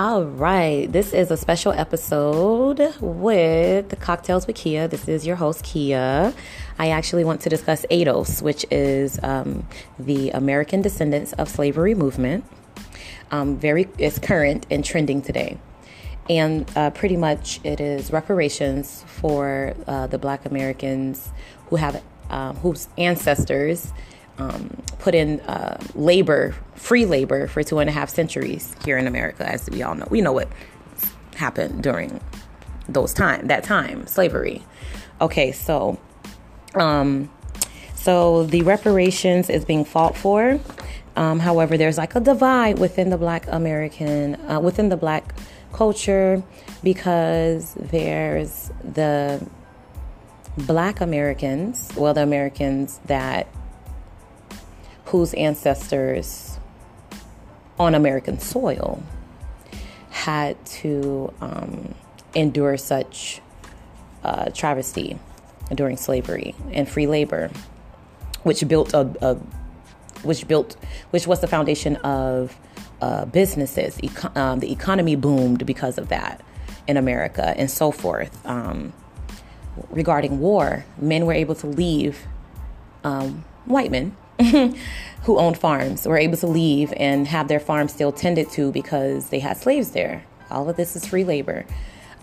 All right, this is a special episode with Cocktails with Kia. This is your host, Kia. I actually want to discuss ADOS, which is um, the American Descendants of Slavery Movement. Um, very, it's current and trending today. And uh, pretty much it is reparations for uh, the black Americans who have, uh, whose ancestors um, put in uh, labor, free labor, for two and a half centuries here in America, as we all know. We know what happened during those time, that time, slavery. Okay, so, um, so the reparations is being fought for. Um, however, there's like a divide within the Black American, uh, within the Black culture, because there's the Black Americans, well, the Americans that whose ancestors on American soil had to um, endure such uh, travesty during slavery and free labor, which built a, a which built which was the foundation of uh, businesses. Eco- um, the economy boomed because of that in America and so forth. Um, regarding war, men were able to leave um, white men who owned farms were able to leave and have their farms still tended to because they had slaves there. All of this is free labor.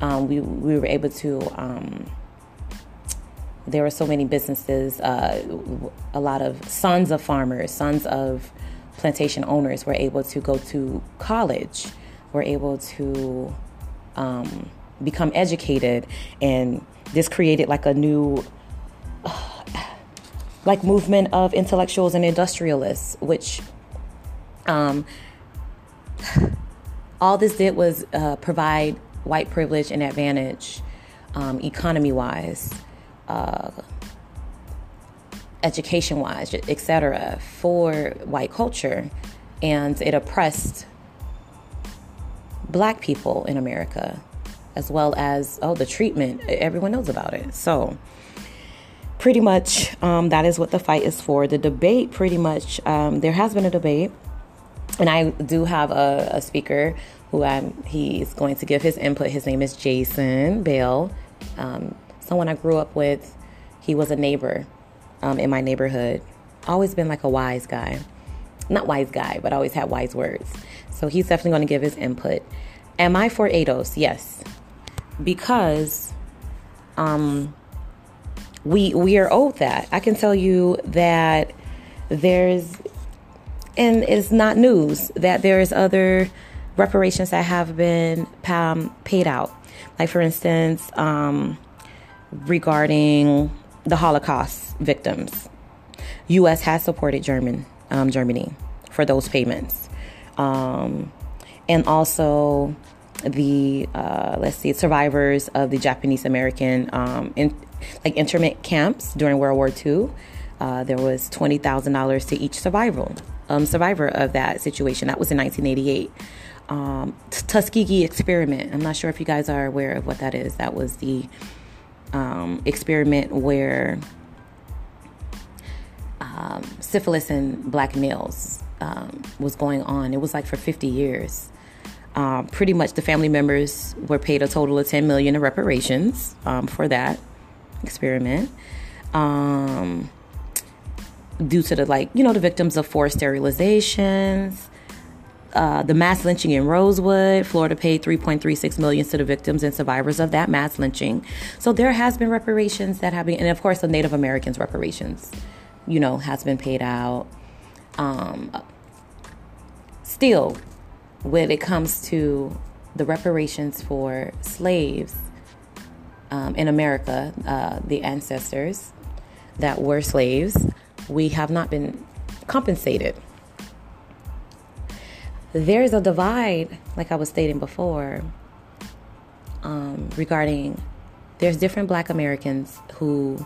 Um, we, we were able to, um, there were so many businesses, uh, a lot of sons of farmers, sons of plantation owners were able to go to college, were able to um, become educated, and this created like a new. Like movement of intellectuals and industrialists, which um, all this did was uh, provide white privilege and advantage, um, economy wise, uh, education wise, etc., for white culture, and it oppressed black people in America, as well as oh the treatment. Everyone knows about it. So pretty much um, that is what the fight is for. The debate, pretty much, um, there has been a debate, and I do have a, a speaker who I'm, he's going to give his input. His name is Jason Bale, um, someone I grew up with. He was a neighbor um, in my neighborhood. Always been like a wise guy, not wise guy, but always had wise words. So he's definitely going to give his input. Am I for ADOS? Yes, because um, we we are owed that. I can tell you that there's and it's not news that there's other reparations that have been um, paid out. Like for instance, um, regarding the Holocaust victims, U.S. has supported German um, Germany for those payments, um, and also the uh, let's see survivors of the Japanese American um, in, like internment camps during World War II. Uh, there was twenty thousand dollars to each survival um, survivor of that situation. That was in 1988. Um, Tuskegee experiment. I'm not sure if you guys are aware of what that is. That was the um, experiment where um, syphilis in black males um, was going on. It was like for 50 years. Um, pretty much the family members were paid a total of 10 million in reparations for that experiment um, due to the like you know the victims of forced sterilizations uh, the mass lynching in Rosewood, Florida paid 3.36 million to the victims and survivors of that mass lynching. So there has been reparations that have been, and of course the Native Americans reparations, you know, has been paid out. Um, still, when it comes to the reparations for slaves um, in America, uh, the ancestors that were slaves, we have not been compensated. There's a divide, like I was stating before, um, regarding there's different black Americans who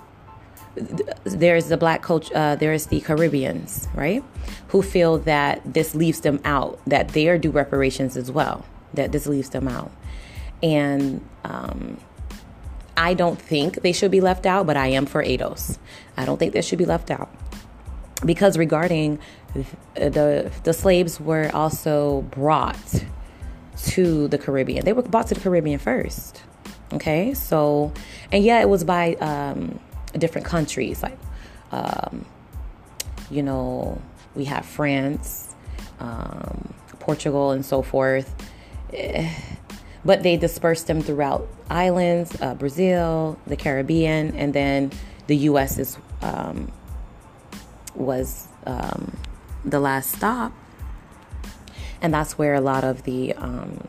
there's the black culture, uh, there's the Caribbeans, right, who feel that this leaves them out, that they are due reparations as well, that this leaves them out. And um, I don't think they should be left out, but I am for ADOS. I don't think they should be left out. Because regarding the, the slaves were also brought to the Caribbean. They were brought to the Caribbean first. Okay, so and yeah, it was by um, different countries like um, you know we have France, um, Portugal, and so forth. But they dispersed them throughout islands, uh, Brazil, the Caribbean, and then the U.S. is um, was um, the last stop, and that's where a lot of the um,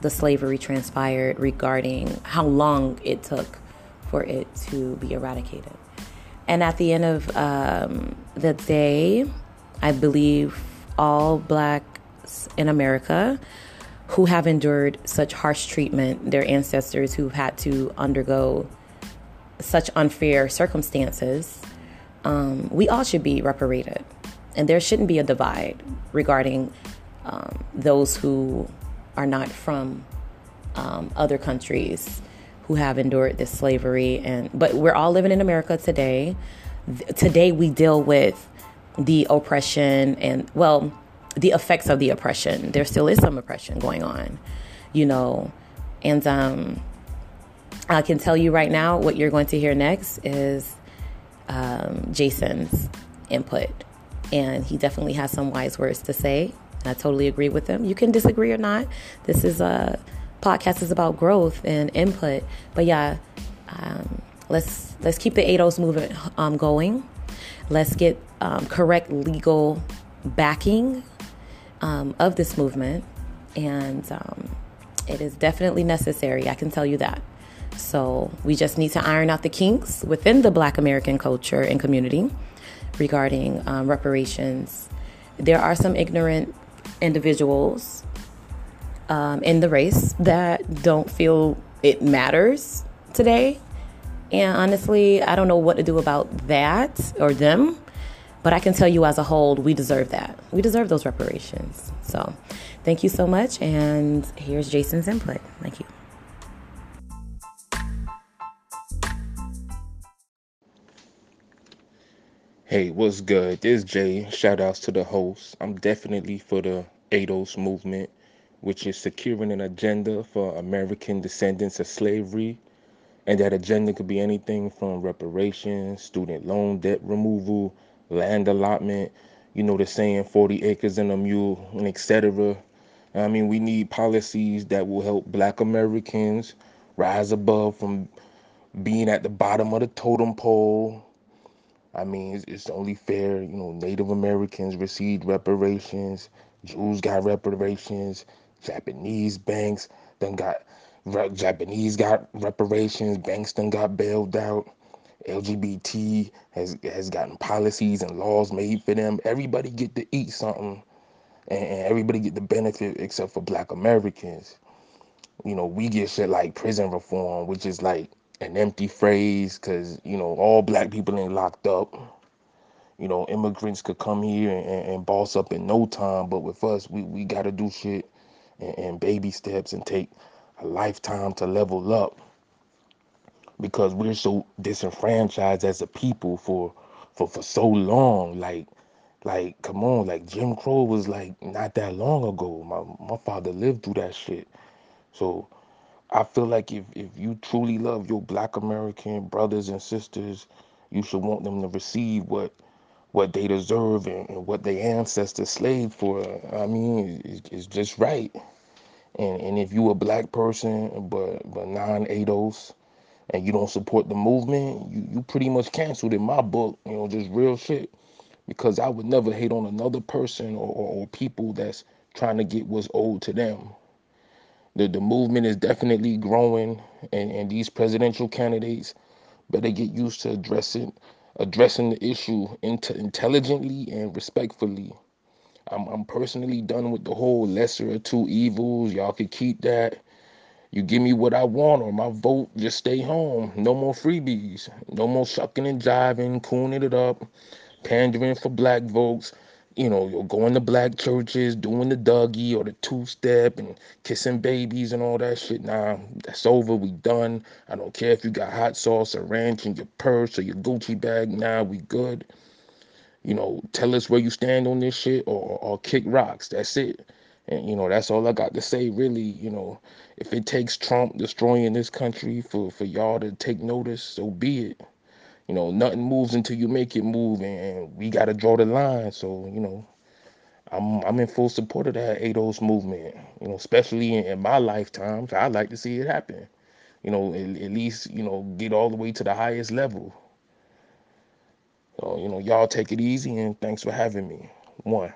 the slavery transpired regarding how long it took for it to be eradicated. And at the end of um, the day, I believe all blacks in America who have endured such harsh treatment, their ancestors who've had to undergo such unfair circumstances, um, we all should be reparated. And there shouldn't be a divide regarding um, those who are not from um, other countries who have endured this slavery. And but we're all living in America today. Today we deal with the oppression and well the effects of the oppression. There still is some oppression going on, you know. And um, I can tell you right now what you're going to hear next is um, Jason's input. And he definitely has some wise words to say. And I totally agree with him. You can disagree or not. This is a podcast is about growth and input. But yeah, um, let's let's keep the ADOS movement um, going. Let's get um, correct legal backing um, of this movement, and um, it is definitely necessary. I can tell you that. So we just need to iron out the kinks within the Black American culture and community regarding um, reparations. There are some ignorant individuals um, in the race that don't feel it matters today. And honestly, I don't know what to do about that or them. But I can tell you as a whole, we deserve that. We deserve those reparations. So thank you so much. And here's Jason's input. Thank you. Hey, what's good? This is Jay. Shout outs to the host. I'm definitely for the ADOS movement, which is securing an agenda for American descendants of slavery. And that agenda could be anything from reparations, student loan debt removal, land allotment, you know, the saying 40 acres and a mule, and etc. I mean, we need policies that will help black Americans rise above from being at the bottom of the totem pole. I mean, it's, it's only fair, you know, Native Americans received reparations, Jews got reparations, Japanese banks then got Japanese got reparations, banks then got bailed out. LGBT has has gotten policies and laws made for them. Everybody get to eat something, and, everybody get the benefit except for Black Americans. You know, we get shit like prison reform, which is like an empty phrase because you know all Black people ain't locked up. You know, immigrants could come here and, and boss up in no time, but with us, we we got to do shit and, and baby steps and take a lifetime to level up because we're so disenfranchised as a people for for for so long. Like like come on like jim crow was like not that long ago. My my father lived through that shit. So i feel like if if you truly love your black american brothers and sisters you should want them to receive what what they deserve and, and what their ancestors slaved for. I mean it's, it's just right. And and if you a black person but but non-ados and you don't support the movement, you, you pretty much canceled in my book, you know, just real shit. Because I would never hate on another person or, or, or people that's trying to get what's owed to them. The, the movement is definitely growing, and, and these presidential candidates better get used to addressing addressing the issue int- intelligently and respectfully. I'm, I'm personally done with the whole lesser of two evils. Y'all could keep that. You give me what I want or my vote, just stay home. No more freebies. No more shucking and jiving, cooning it up, pandering for black votes. You know, you're going to black churches, doing the Dougie or the two step and kissing babies and all that shit. Nah, that's over. We done. I don't care if you got hot sauce or ranch in your purse or your Gucci bag. Nah, we good. You know, tell us where you stand on this shit or, or kick rocks. That's it. And you know, that's all I got to say really, you know, if it takes Trump destroying this country for for y'all to take notice, so be it. You know, nothing moves until you make it move and we got to draw the line. So, you know, I'm I'm in full support of that ADOS movement, you know, especially in, in my lifetime. I'd like to see it happen. You know, at, at least, you know, get all the way to the highest level. So, you know, y'all take it easy and thanks for having me. One.